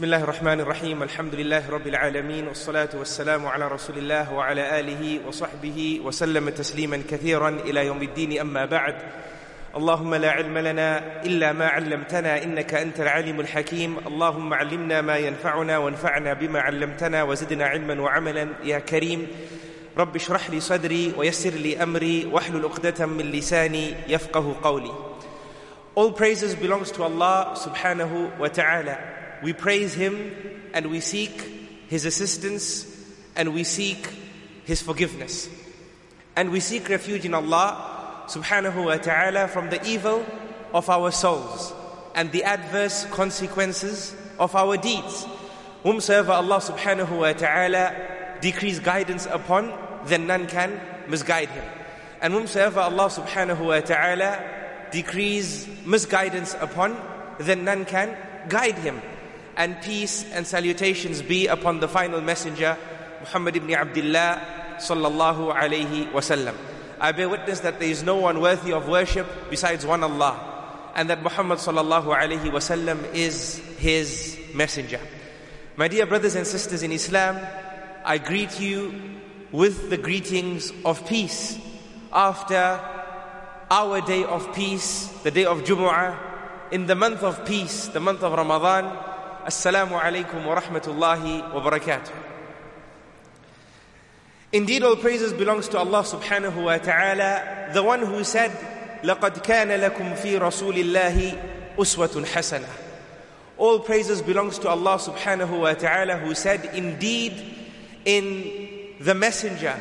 بسم الله الرحمن الرحيم الحمد لله رب العالمين والصلاة والسلام على رسول الله وعلى آله وصحبه وسلم تسليما كثيرا إلى يوم الدين أما بعد اللهم لا علم لنا إلا ما علمتنا إنك أنت العليم الحكيم اللهم علمنا ما ينفعنا وانفعنا بما علمتنا وزدنا علما وعملا يا كريم رب اشرح لي صدري ويسر لي أمري واحلل عقدة من لساني يفقه قولي All praises belongs to Allah subhanahu wa ta'ala. We praise Him and we seek His assistance and we seek His forgiveness. And we seek refuge in Allah subhanahu wa ta'ala from the evil of our souls and the adverse consequences of our deeds. Whomsoever Allah subhanahu wa ta'ala decrees guidance upon, then none can misguide him. And whomsoever Allah subhanahu wa ta'ala decrees misguidance upon, then none can guide him. And peace and salutations be upon the final messenger, Muhammad ibn Abdullah sallallahu alayhi wasallam. I bear witness that there is no one worthy of worship besides one Allah, and that Muhammad sallallahu alayhi wasallam is his messenger. My dear brothers and sisters in Islam, I greet you with the greetings of peace after our day of peace, the day of Jumu'ah, in the month of peace, the month of Ramadan. Assalamu alaikum wa rahmatullahi wa barakatuh. Indeed, all praises belongs to Allah subhanahu wa ta'ala, the one who said, لَقَدْ كَانَ لَكُمْ فِي رَسُولِ اللَّهِ أُسْوَةٌ حَسَنَةٌ All praises belongs to Allah subhanahu wa ta'ala who said, Indeed, in the messenger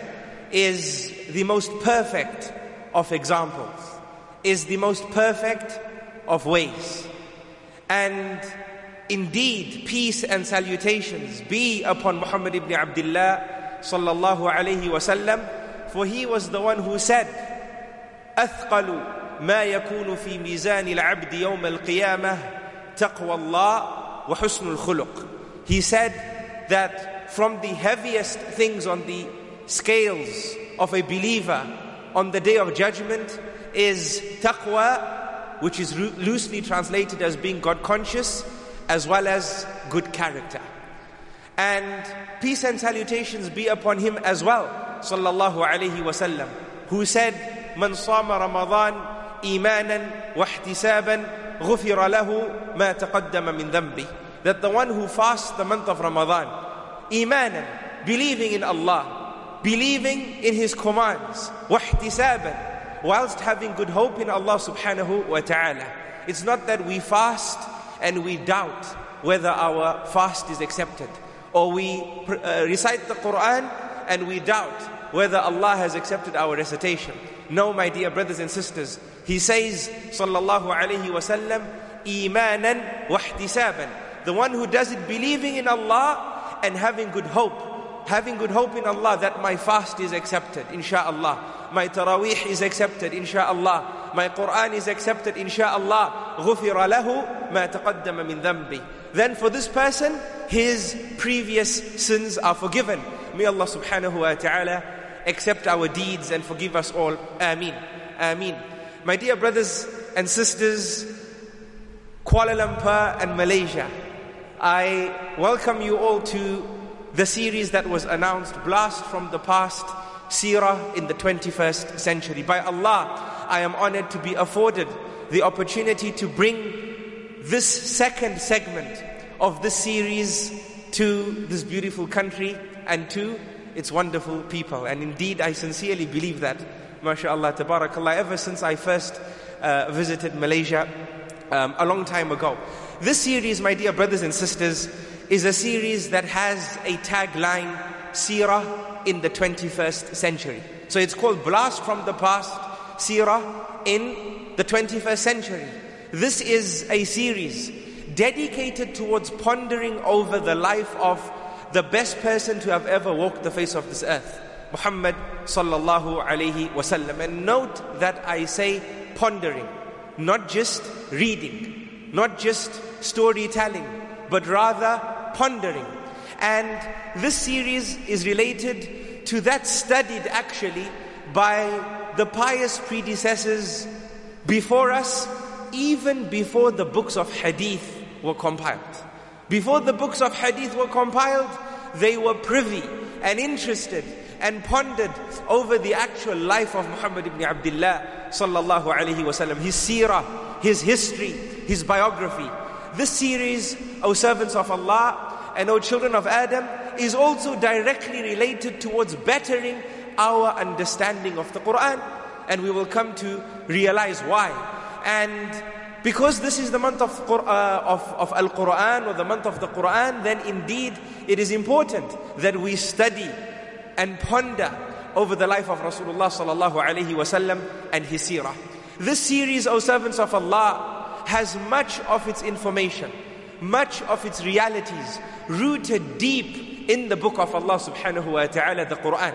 is the most perfect of examples, is the most perfect of ways. And indeed, peace and salutations be upon Muhammad ibn Abdullah sallallahu alayhi wasallam, for he was the one who said, أثقل ما يكون في ميزان العبد يوم القيامة تقوى الله وحسن الخلق. He said that from the heaviest things on the scales of a believer on the day of judgment is taqwa, which is loosely translated as being God conscious, as well as good character. And peace and salutations be upon him as well, sallallahu alayhi wasallam, who said, "Man sama Ramadan imanan ihtisaban ghufira lahu ma taqaddama min dhanbi." That the one who fasts the month of Ramadan, imanan, believing in Allah, believing in His commands, wahtisaban, whilst having good hope in Allah subhanahu wa ta'ala. It's not that we fast and we doubt whether our fast is accepted, or we uh, recite the Quran and we doubt whether Allah has accepted our recitation. No, my dear brothers and sisters, He says, sallallahu alayhi wasallam, imanan wahtisaban. The one who does it believing in Allah and having good hope having good hope in Allah that my fast is accepted, insha'Allah. My taraweeh is accepted, insha'Allah My Quran is accepted, insha'Allah. غُفِرَ لَهُ مَا تَقَدَّمَ مِن ذَنْبِ Then for this person, his previous sins are forgiven. May Allah subhanahu wa ta'ala accept our deeds and forgive us all. Ameen. Ameen. My dear brothers and sisters, Kuala Lumpur and Malaysia, I welcome you all to the series that was announced, Blast from the Past, Seerah in the 21st Century. By Allah, I am honored to be afforded the opportunity to bring this second segment of this series to this beautiful country and to its wonderful people. And indeed, I sincerely believe that, mashallah, tabarakallah, ever since I first uh, visited Malaysia um, a long time ago. This series, my dear brothers and sisters, is a series that has a tagline, Seerah in the 21st century. So it's called Blast from the Past, Seerah in the 21st century. This is a series dedicated towards pondering over the life of the best person to have ever walked the face of this earth, Muhammad sallallahu alayhi wasallam. And note that I say pondering, not just reading, not just storytelling, but rather pondering. And this series is related to that studied actually by the pious predecessors before us, even before the books of hadith were compiled. Before the books of hadith were compiled, they were privy and interested and pondered over the actual life of Muhammad ibn Abdullah sallallahu alayhi wasallam, his seerah, his history, his biography. This series, O servants of Allah and O children of Adam, is also directly related towards bettering our understanding of the Quran. And we will come to realize why. And because this is the month of, uh, of, of Al Quran or the month of the Quran, then indeed it is important that we study and ponder over the life of Rasulullah sallallahu alaihi wasallam and his seerah. This series, O servants of Allah, has much of its information, much of its realities rooted deep in the book of Allah subhanahu wa ta'ala, the Quran.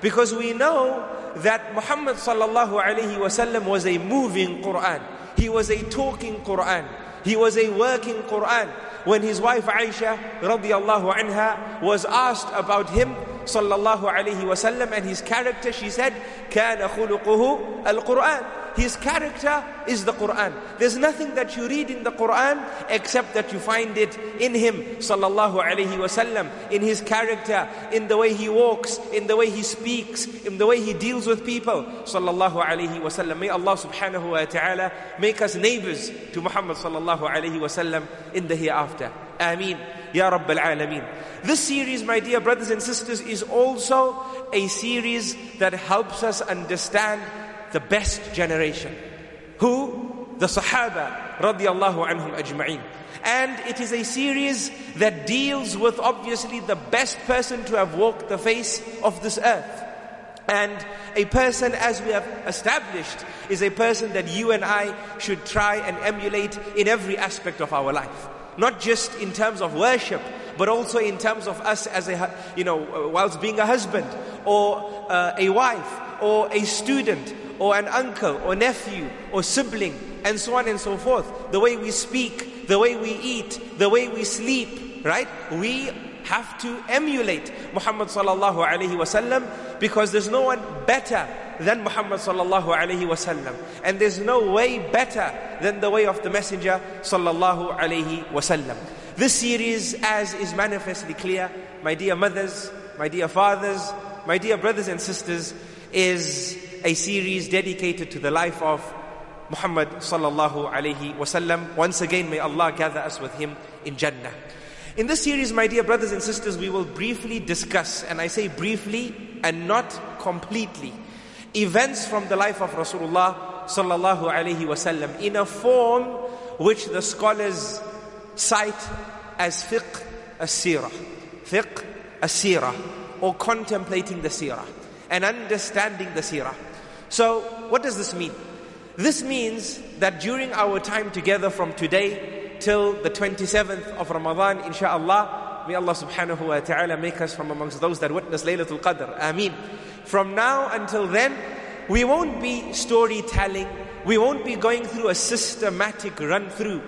Because we know that Muhammad sallallahu alaihi wasallam was a moving Quran. He was a talking Quran. He was a working Quran. When his wife Aisha radiallahu anha was asked about him, sallallahu alayhi wasallam and his character, she said, كان خلقه القرآن. his character is the Quran. There's nothing that you read in the Quran except that you find it in him, sallallahu wasallam, in his character, in the way he walks, in the way he speaks, in the way he deals with people, sallallahu alayhi wasallam. May Allah subhanahu wa ta'ala make us neighbors to Muhammad sallallahu wasallam in the hereafter. Ameen. Ya Rabbal Alameen. This series, my dear brothers and sisters, is also a series that helps us understand the best generation. Who? The Sahaba radiallahu anhum ajma'in. And it is a series that deals with obviously the best person to have walked the face of this earth. And a person, as we have established, is a person that you and I should try and emulate in every aspect of our life. Not just in terms of worship, but also in terms of us as a, you know, whilst being a husband or uh, a wife or a student or an uncle or nephew or sibling and so on and so forth. The way we speak, the way we eat, the way we sleep, right? We have to emulate Muhammad sallallahu alaihi wasallam because there's no one better than Muhammad sallallahu alaihi wasallam and there's no way better than the way of the messenger sallallahu alaihi wasallam this series as is manifestly clear my dear mothers my dear fathers my dear brothers and sisters is a series dedicated to the life of Muhammad sallallahu alaihi wasallam once again may Allah gather us with him in Jannah. In this series, my dear brothers and sisters, we will briefly discuss, and I say briefly and not completely, events from the life of Rasulullah sallallahu alaihi wasallam in a form which the scholars cite as fiqh as-sirah, fiqh as-sirah, or contemplating the sirah and understanding the sirah. So, what does this mean? This means that during our time together from today till the 27th of Ramadan, inshaAllah. May Allah subhanahu wa ta'ala make us from amongst those that witness Laylatul Qadr. Ameen. From now until then, we won't be storytelling, we won't be going through a systematic run through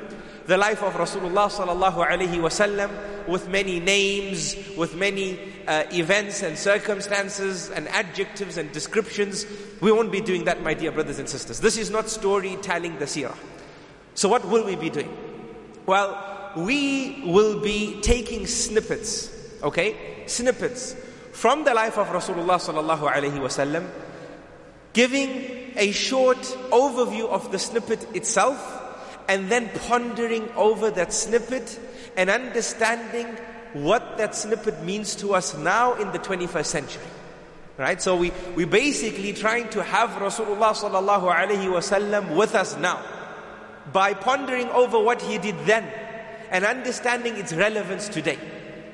the life of Rasulullah sallallahu alaihi wasallam with many names, with many uh, events and circumstances and adjectives and descriptions. We won't be doing that, my dear brothers and sisters. This is not storytelling the seerah. So what will we be doing? Well, we will be taking snippets, okay? Snippets from the life of Rasulullah sallallahu alaihi wasallam, giving a short overview of the snippet itself, and then pondering over that snippet and understanding what that snippet means to us now in the 21st century. Right? So we, we basically trying to have Rasulullah sallallahu alaihi wasallam with us now by pondering over what he did then and understanding its relevance today.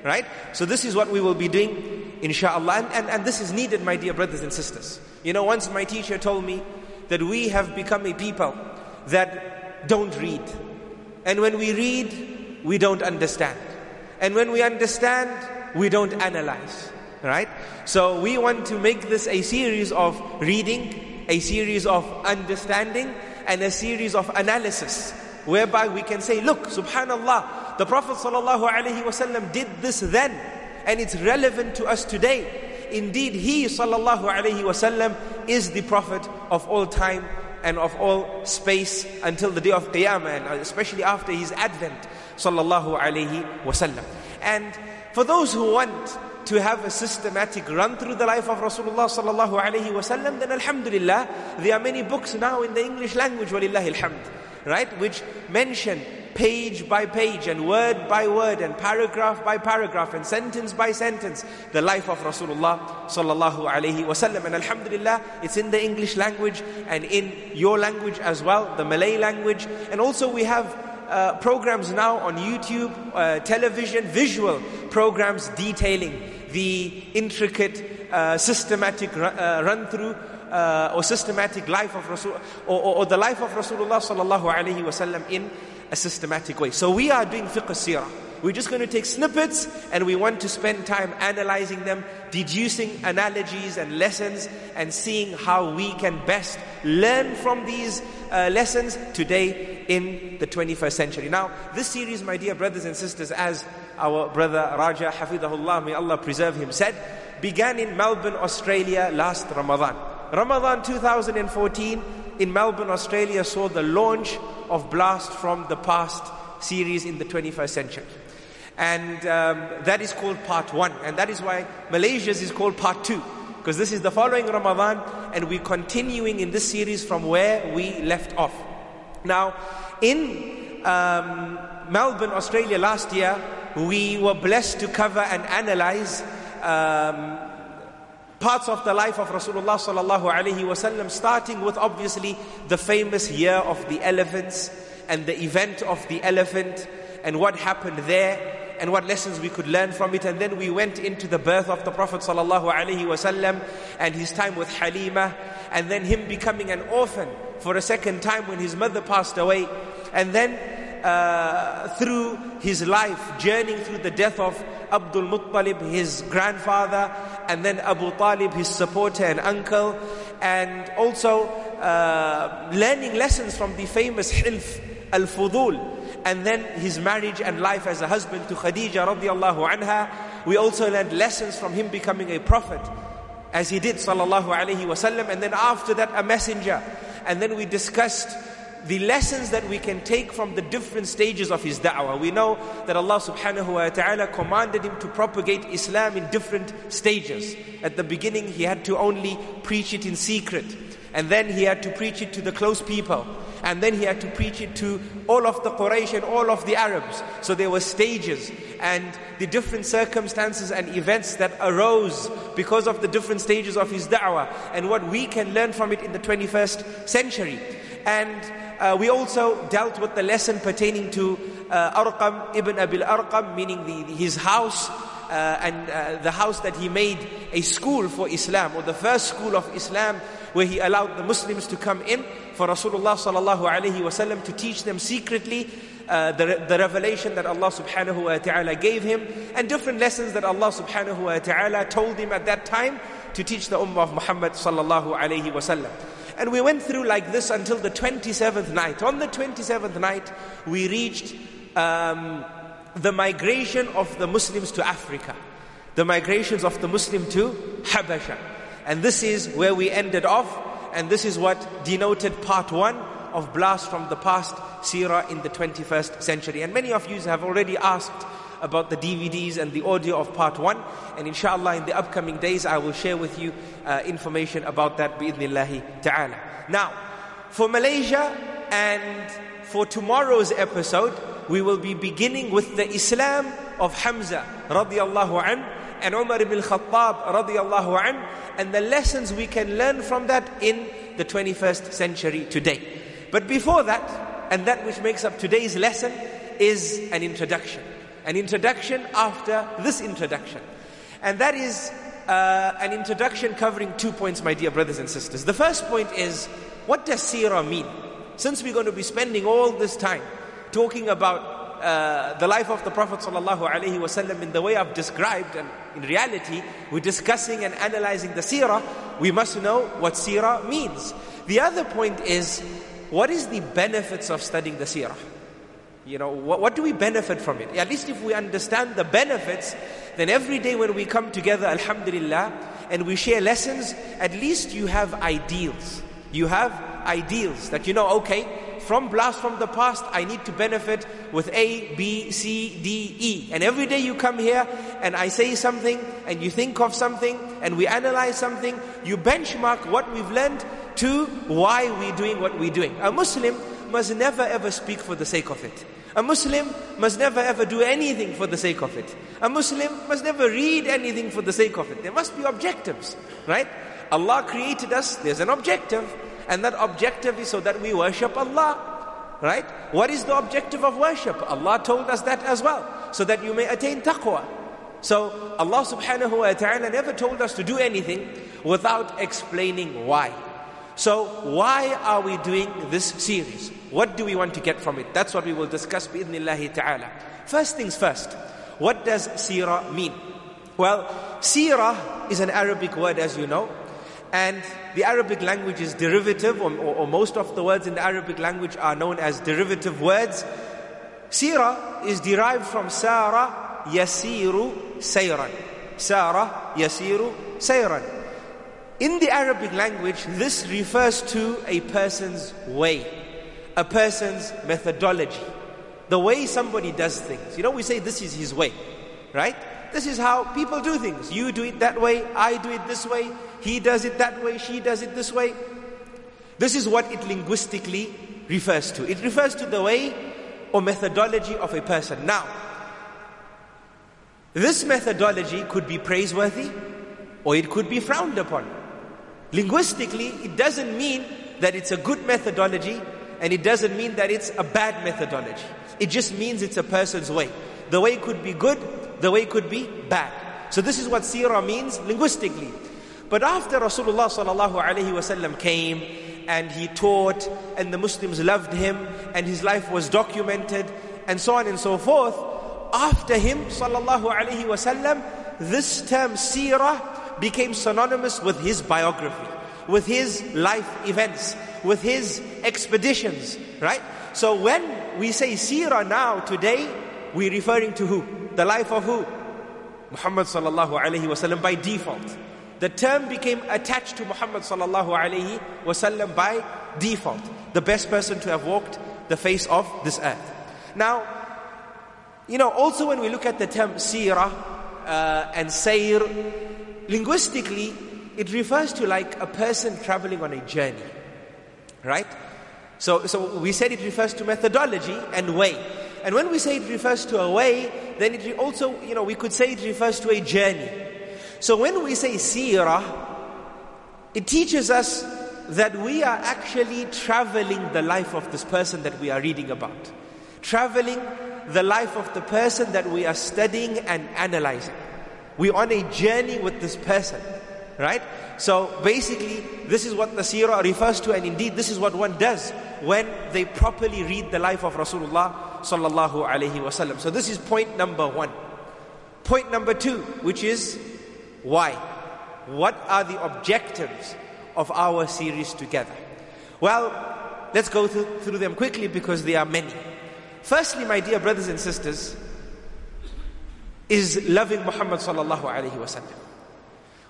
Right? So this is what we will be doing, inshallah. And, and, and this is needed, my dear brothers and sisters. You know, once my teacher told me that we have become a people that don't read. And when we read, we don't understand. And when we understand, we don't analyze. Right? So we want to make this a series of reading, a series of understanding, and a series of analysis whereby we can say, look, subhanallah, the Prophet ﷺ did this then and it's relevant to us today. Indeed, he wasallam is the prophet of all time and of all space until the day of Qiyamah and especially after his advent sallallahu alaihi wasallam. And for those who want to have a systematic run through the life of Rasulullah sallallahu alaihi wasallam, then alhamdulillah, there are many books now in the English language, walillahi alhamd, right, which mention page by page and word by word and paragraph by paragraph and sentence by sentence the life of Rasulullah sallallahu alaihi wasallam. And alhamdulillah, it's in the English language and in your language as well, the Malay language. And also we have uh, programs now on YouTube, uh, television, visual programs detailing the intricate, uh, systematic uh, run through uh, or systematic life of Rasul or, or, or, the life of Rasulullah sallallahu alaihi wasallam in a systematic way. So we are doing fiqh sirah. We're just going to take snippets and we want to spend time analyzing them, deducing analogies and lessons, and seeing how we can best learn from these uh, lessons today in the 21st century. Now, this series, my dear brothers and sisters, as our brother Raja Hafidahullah, may Allah preserve him, said, began in Melbourne, Australia last Ramadan. Ramadan 2014 in Melbourne, Australia saw the launch of Blast from the Past series in the 21st century. And um, that is called part one. And that is why Malaysia's is called part two. Because this is the following Ramadan and we're continuing in this series from where we left off. Now, in um, Melbourne, Australia last year, we were blessed to cover and analyze um, parts of the life of Rasulullah sallallahu alaihi wasallam, starting with obviously the famous year of the elephants and the event of the elephant and what happened there and what lessons we could learn from it. And then we went into the birth of the Prophet sallallahu and his time with Halima, and then him becoming an orphan for a second time when his mother passed away, and then uh, through his life, journeying through the death of Abdul Muttalib, his grandfather, and then Abu Talib, his supporter and uncle, and also uh, learning lessons from the famous Hilf al-Fudul, and then his marriage and life as a husband to Khadija radiallahu anha. We also learned lessons from him becoming a prophet, as he did sallallahu wasallam, and then after that a messenger. And then we discussed the lessons that we can take from the different stages of his da'wah. We know that Allah subhanahu wa ta'ala commanded him to propagate Islam in different stages. At the beginning, he had to only preach it in secret. And then he had to preach it to the close people. And then he had to preach it to all of the Quraysh and all of the Arabs. So there were stages and the different circumstances and events that arose because of the different stages of his da'wah and what we can learn from it in the 21st century. And uh, we also dealt with the lesson pertaining to uh, Arqam ibn Abil Arqam, meaning the, the, his house uh, and uh, the house that he made a school for Islam, or the first school of Islam, where he allowed the Muslims to come in for Rasulullah sallallahu alaihi wasallam to teach them secretly uh, the, the revelation that Allah subhanahu wa ta'ala gave him and different lessons that Allah subhanahu wa ta'ala told him at that time to teach the ummah of Muhammad sallallahu alaihi wasallam. And we went through like this until the 27th night. On the 27th night, we reached um, the migration of the Muslims to Africa, the migrations of the Muslim to Habasha. And this is where we ended off, and this is what denoted part one of Blast from the Past Sirah in the 21st century. And many of you have already asked about the DVDs and the audio of part one. And inshallah, in the upcoming days, I will share with you uh, information about that bi'idhnillahi ta'ala. Now, for Malaysia and for tomorrow's episode, we will be beginning with the Islam of Hamza radiallahu an and Umar ibn Khattab radiallahu an and the lessons we can learn from that in the 21st century today. But before that, and that which makes up today's lesson, is an introduction an introduction after this introduction. And that is uh, an introduction covering two points, my dear brothers and sisters. The first point is what does seerah mean? Since we're going to be spending all this time talking about uh, the life of the Prophet ﷺ in the way I've described, and in reality, we're discussing and analyzing the seerah, we must know what seerah means. The other point is what is the benefits of studying the seerah? You know, what, what, do we benefit from it? At least if we understand the benefits, then every day when we come together, Alhamdulillah, and we share lessons, at least you have ideals. You have ideals that you know, okay, from blast from the past, I need to benefit with A, B, C, D, E. And every day you come here and I say something and you think of something and we analyze something, you benchmark what we've learned to why we're doing what we're doing. A Muslim must never ever speak for the sake of it. A Muslim must never ever do anything for the sake of it. A Muslim must never read anything for the sake of it. There must be objectives, right? Allah created us, there's an objective. And that objective is so that we worship Allah. Right? What is the objective of worship? Allah told us that as well. So that you may attain taqwa. So Allah subhanahu wa ta'ala never told us to do anything without explaining why. So why are we doing this series? What do we want to get from it? That's what we will discuss bi'idhnillahi ta'ala. First things first, what does seerah mean? Well, seerah is an Arabic word as you know, and the Arabic language is derivative, or, or, or, most of the words in the Arabic language are known as derivative words. Sira is derived from Sara Yasiru Sayran. Sara Yasiru Sayran. In the Arabic language, this refers to a person's way, a person's methodology, the way somebody does things. You know, we say this is his way, right? This is how people do things. You do it that way, I do it this way, he does it that way, she does it this way. This is what it linguistically refers to. It refers to the way or methodology of a person. Now, this methodology could be praiseworthy or it could be frowned upon. Linguistically, it doesn't mean that it's a good methodology and it doesn't mean that it's a bad methodology. It just means it's a person's way. The way could be good the way could be bad. So this is what seerah means linguistically. But after Rasulullah sallallahu alaihi wasallam came and he taught and the Muslims loved him and his life was documented and so on and so forth, after him sallallahu alaihi wasallam, this term seerah became synonymous with his biography, with his life events, with his expeditions, right? So when we say seerah now today, we're referring to who? The life of who? Muhammad sallallahu alayhi wasallam by default. The term became attached to Muhammad sallallahu wasallam by default. The best person to have walked the face of this earth. Now, you know, also when we look at the term seerah uh, and sayr, linguistically, it refers to like a person traveling on a journey, right? So, so we said it refers to methodology and way. And when we say it refers to a way, then it also, you know, we could say it refers to a journey. So when we say seerah, it teaches us that we are actually traveling the life of this person that we are reading about. Traveling the life of the person that we are studying and analyzing. We're on a journey with this person, right? So basically, this is what the seerah refers to, and indeed, this is what one does when they properly read the life of Rasulullah sallallahu alaihi wasallam. So this is point number one. Point number two, which is why? What are the objectives of our series together? Well, let's go through, through them quickly because there are many. Firstly, my dear brothers and sisters, is loving Muhammad sallallahu alaihi wasallam.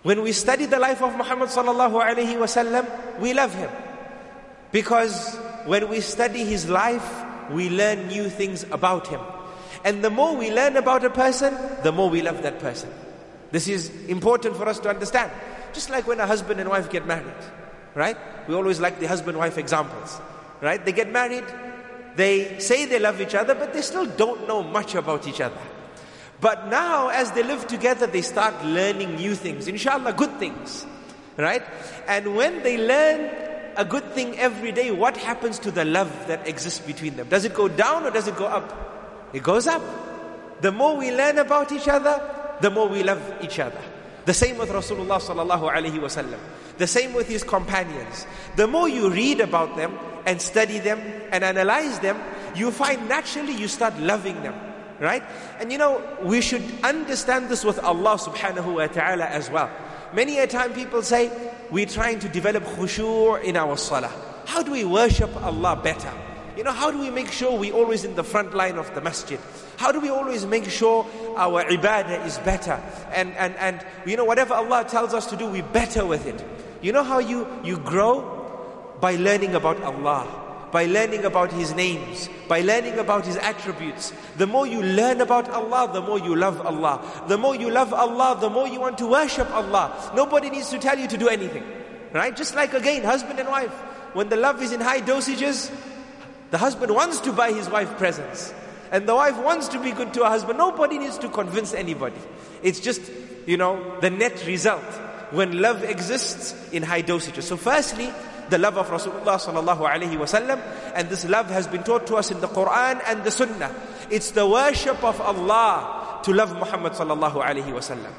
When we study the life of Muhammad sallallahu alaihi wasallam, we love him. Because when we study his life, we learn new things about him. And the more we learn about a person, the more we love that person. This is important for us to understand. Just like when a husband and wife get married, right? We always like the husband wife examples, right? They get married, they say they love each other, but they still don't know much about each other. But now, as they live together, they start learning new things, inshallah, good things, right? And when they learn a good thing every day, what happens to the love that exists between them? Does it go down or does it go up? It goes up. The more we learn about each other, the more we love each other. The same with Rasulullah sallallahu alaihi wasallam. The same with his companions. The more you read about them and study them and analyze them, you find naturally you start loving them. Right? And you know, we should understand this with Allah subhanahu wa ta'ala as well. Many a time people say, we're trying to develop khushu' in our salah. How do we worship Allah better? You know, how do we make sure we're always in the front line of the masjid? How do we always make sure our ibadah is better? And, and, and you know, whatever Allah tells us to do, we better with it. You know how you, you grow? by learning about Allah by learning about His names, by learning about His attributes. The more you learn about Allah, the more you love Allah. The more you love Allah, the more you want to worship Allah. Nobody needs to tell you to do anything. Right? Just like again, husband and wife. When the love is in high dosages, the husband wants to buy his wife presents. And the wife wants to be good to her husband. Nobody needs to convince anybody. It's just, you know, the net result when love exists in high dosages. So firstly, the love of Rasulullah sallallahu alaihi wasallam and this love has been taught to us in the Quran and the Sunnah. It's the worship of Allah to love Muhammad sallallahu alaihi wasallam.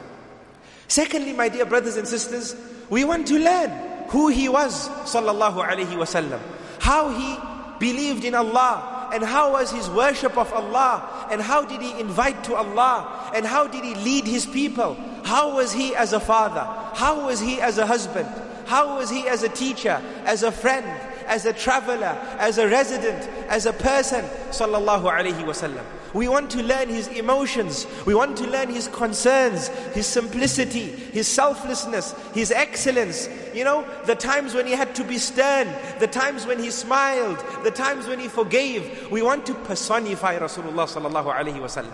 Secondly, my dear brothers and sisters, we want to learn who he was sallallahu alaihi wasallam, how he believed in Allah? And how was his worship of Allah? And how did he invite to Allah? And how did he lead his people? How was he as a father? How was he as a husband? How was he as a teacher, as a friend, as a traveler, as a resident, as a person? Sallallahu Alaihi Wasallam. We want to learn his emotions. We want to learn his concerns, his simplicity, his selflessness, his excellence. You know, the times when he had to be stern, the times when he smiled, the times when he forgave. We want to personify Rasulullah sallallahu alaihi wasallam.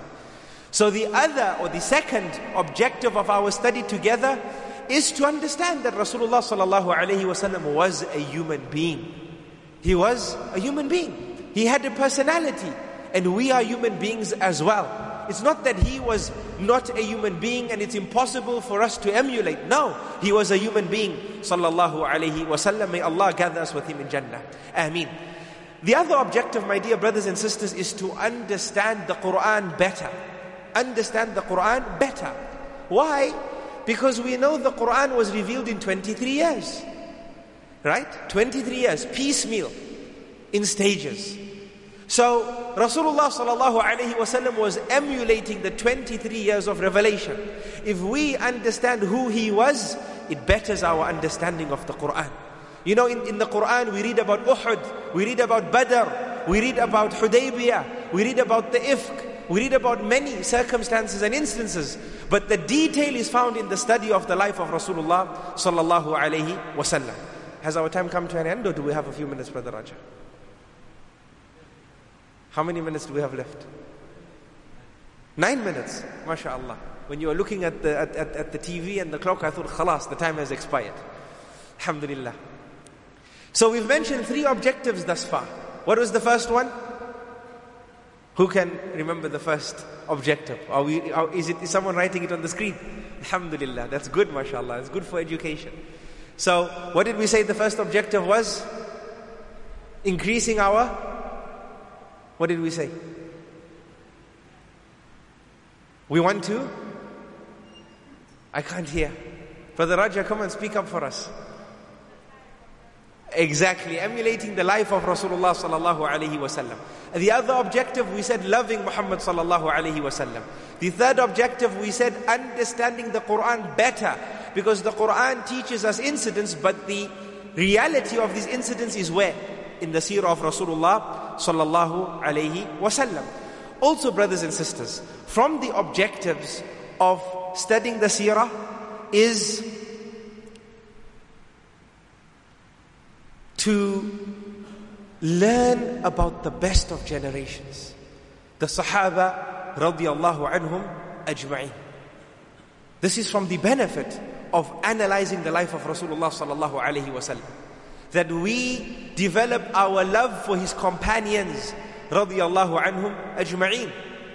So the other or the second objective of our study together is to understand that Rasulullah sallallahu alaihi wasallam was a human being. He was a human being. He had a personality, and we are human beings as well. It's not that he was not a human being and it's impossible for us to emulate. No, he was a human being. Sallallahu alaihi wasallam. May Allah gather us with him in Jannah. Ameen. The other objective, my dear brothers and sisters, is to understand the Quran better. Understand the Quran better. Why? Because we know the Quran was revealed in 23 years. Right? 23 years, piecemeal, in stages. So Rasulullah sallallahu alaihi wasallam was emulating the 23 years of revelation. If we understand who he was, it betters our understanding of the Quran. You know, in, in the Quran we read about Uhud, we read about Badr, we read about Hudaybiyah, we read about the Ifk, we read about many circumstances and instances, but the detail is found in the study of the life of Rasulullah sallallahu alaihi wasallam. Has our time come to an end or do we have a few minutes, Brother Raja? How many minutes do we have left? Nine minutes, mashallah. When you were looking at the, at, at, at the TV and the clock, I thought, khalas, the time has expired. Alhamdulillah. So we've mentioned three objectives thus far. What was the first one? Who can remember the first objective? Are we, are, is, it, is someone writing it on the screen? Alhamdulillah, that's good, mashallah. It's good for education. So, what did we say the first objective was? Increasing our, what did we say? We want to? I can't hear. Brother Raja, come and speak up for us. Exactly, emulating the life of Rasulullah sallallahu alaihi wasallam. The other objective we said loving Muhammad sallallahu alaihi wasallam. The third objective we said understanding the Quran better because the Quran teaches us incidents but the reality of these incidents is where in the seerah of Rasulullah sallallahu alaihi wasallam. Also brothers and sisters, from the objectives of studying the seerah is to learn about the best of generations. The Sahaba radiallahu anhum ajma'in. This is from the benefit of analyzing the life of Rasulullah sallallahu alaihi wasallam. That we develop our love for his companions radiallahu anhum ajma'in.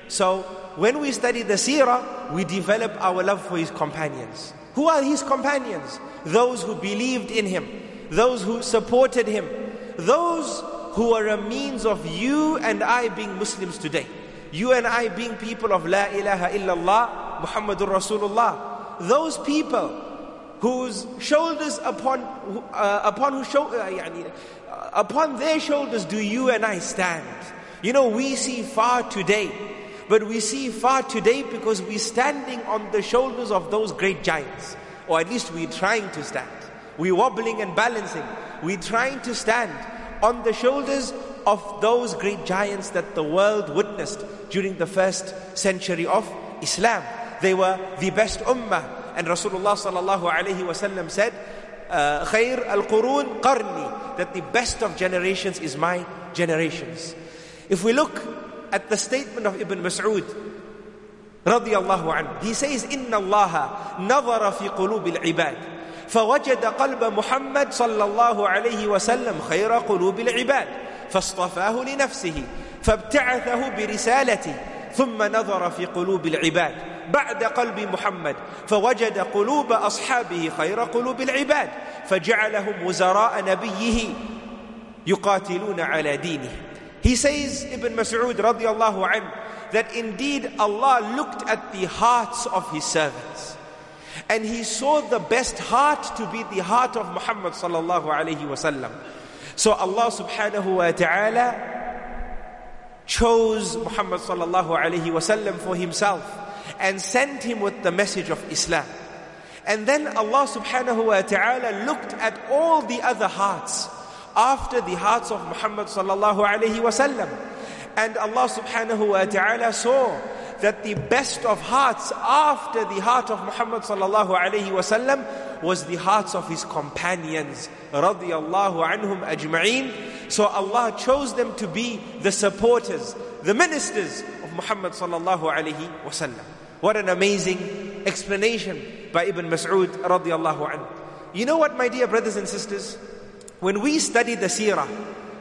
So when we study the seerah, we develop our love for his companions. Who are his companions? Those who believed in him those who supported him, those who are a means of you and I being Muslims today. You and I being people of La ilaha illallah, Muhammadur Rasulullah. Those people whose shoulders upon, uh, upon, whose uh, uh, upon their shoulders do you and I stand. You know, we see far today, but we see far today because we're standing on the shoulders of those great giants, or at least we're trying to stand. We're wobbling and balancing. We're trying to stand on the shoulders of those great giants that the world witnessed during the first century of Islam. They were the best ummah. And Rasulullah sallallahu alayhi wasallam said, خير القرون قرني that the best of generations is my generations. If we look at the statement of Ibn Mas'ud, radiallahu anhu, he says, إِنَّ اللَّهَ نَظَرَ فِي قُلُوبِ الْعِبَادِ فوجد قلب محمد صلى الله عليه وسلم خير قلوب العباد فاصطفاه لنفسه فابتعثه برسالته ثم نظر في قلوب العباد بعد قلب محمد فوجد قلوب أصحابه خير قلوب العباد فجعلهم وزراء نبيه يقاتلون على دينه He says, Ibn Mas'ud radiallahu anhu, that indeed Allah looked at the hearts of His servants. And He saw the best heart to be the heart of Muhammad sallallahu alayhi wasallam. So Allah subhanahu wa ta'ala chose Muhammad sallallahu alayhi wasallam for Himself and sent him with the message of Islam. And then Allah subhanahu wa ta'ala looked at all the other hearts after the hearts of Muhammad sallallahu alayhi wasallam. And Allah subhanahu wa ta'ala saw that the best of hearts after the heart of Muhammad sallallahu alayhi wasallam was the hearts of his companions radiyallahu anhum ajma'een. So Allah chose them to be the supporters, the ministers of Muhammad sallallahu alayhi wasallam. What an amazing explanation by Ibn Mas'ud radiyallahu anhu. You know what my dear brothers and sisters? When we study the seerah,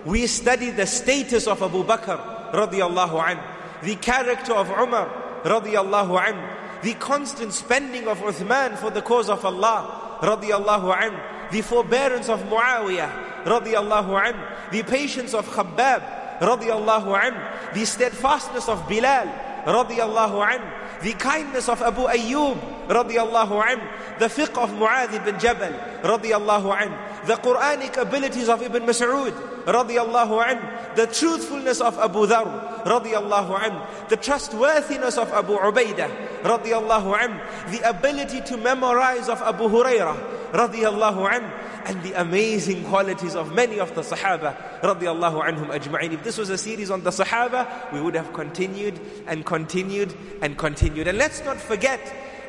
we study the status of Abu Bakr radiallahu an, the character of Umar radiallahu an, the constant spending of Uthman for the cause of Allah radiallahu an, the forbearance of Muawiyah radiallahu an, the patience of Khabbab radiallahu an, the steadfastness of Bilal radiallahu an, the kindness of Abu Ayyub radiallahu an, the fiqh of Muadh ibn Jabal radiallahu an, the Quranic abilities of Ibn Mas'ud radiallahu an, the truthfulness of Abu Dharr radiallahu an, the trustworthiness of Abu Ubaidah radiallahu an, the ability to memorize of Abu Hurairah radiallahu an, and the amazing qualities of many of the Sahaba radiallahu anhum ajma'in. If this was a series on the Sahaba, we would have continued and continued and continued. And let's not forget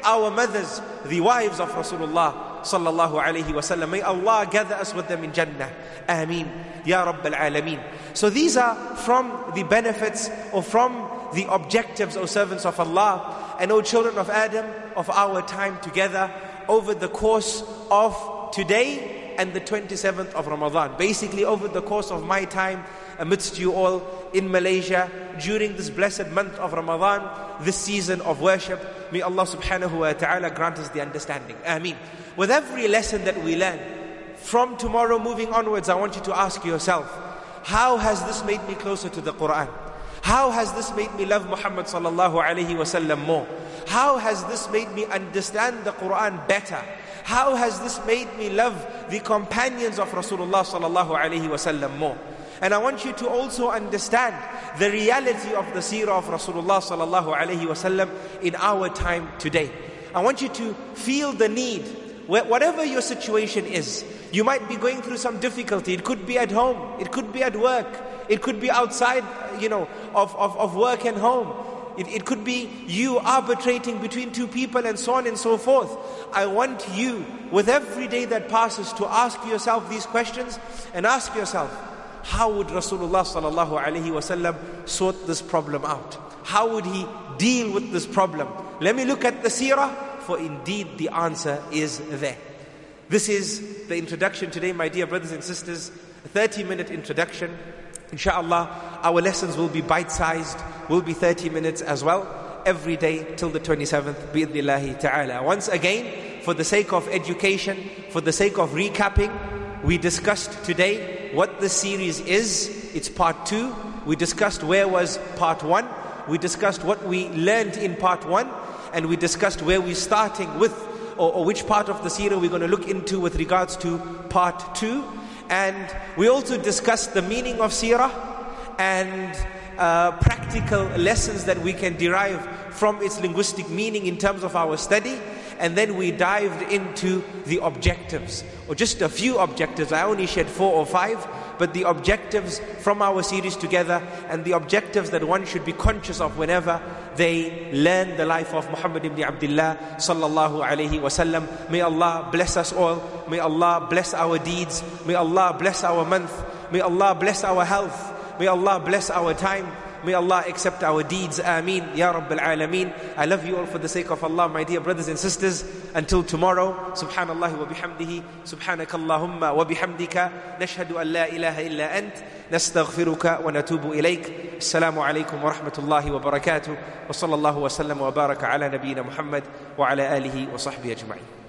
our mothers, the wives of Rasulullah sallallahu alayhi wasallam. May Allah gather us with them in Jannah. Ameen. Ya Rabb al-Alameen. So these are from the benefits or from the objectives, O servants of Allah and O children of Adam, of our time together over the course of today and the 27th of Ramadan. Basically, over the course of my time amidst you all in Malaysia during this blessed month of Ramadan, this season of worship, may Allah subhanahu wa ta'ala grant us the understanding. Ameen. With every lesson that we learn, from tomorrow moving onwards, I want you to ask yourself, how has this made me closer to the Quran? How has this made me love Muhammad sallallahu alayhi wasallam more? How has this made me understand the Quran better? How has this made me love the companions of Rasulullah sallallahu alaihi wasallam more? And I want you to also understand the reality of the seerah of Rasulullah sallallahu alaihi wasallam in our time today. I want you to feel the need, whatever your situation is. You might be going through some difficulty. It could be at home. It could be at work. It could be outside, you know, of, of, of work and home. It, it could be you arbitrating between two people and so on and so forth. I want you, with every day that passes, to ask yourself these questions and ask yourself, how would Rasulullah sallallahu alaihi wasallam sort this problem out? How would he deal with this problem? Let me look at the seerah, for indeed the answer is there. This is the introduction today, my dear brothers and sisters. A 30 minute introduction. Inshallah, our lessons will be bite sized, will be 30 minutes as well, every day till the 27th, bi'idhnillahi ta'ala. Once again, for the sake of education, for the sake of recapping, we discussed today what the series is. It's part two. We discussed where was part one. We discussed what we learned in part one. And we discussed where we're starting with, or, or which part of the series we're going to look into with regards to part two. And we also discussed the meaning of seerah and uh, practical lessons that we can derive from its linguistic meaning in terms of our study. And then we dived into the objectives, or just a few objectives. I only shared four or five, but the objectives from our series together and the objectives that one should be conscious of whenever they learn the life of Muhammad ibn Abdullah sallallahu alayhi wasallam. May Allah bless us all. May Allah bless our deeds. May Allah bless our month. May Allah bless our health. May Allah bless our time. May Allah accept our deeds. Ameen. Ya Rabbil Alameen. I love you all for the sake of Allah, my dear brothers and sisters. Until tomorrow, subhanallah wa bihamdihi, subhanakallahumma wa bihamdika, nashhadu an la ilaha illa ant, nastaghfiruka wa natubu ilayk. Assalamu alaikum wa rahmatullahi wa barakatuh. Wa sallallahu wa sallam wa baraka ala nabiyyina Muhammad wa ala alihi wa sahbihi ajma'in.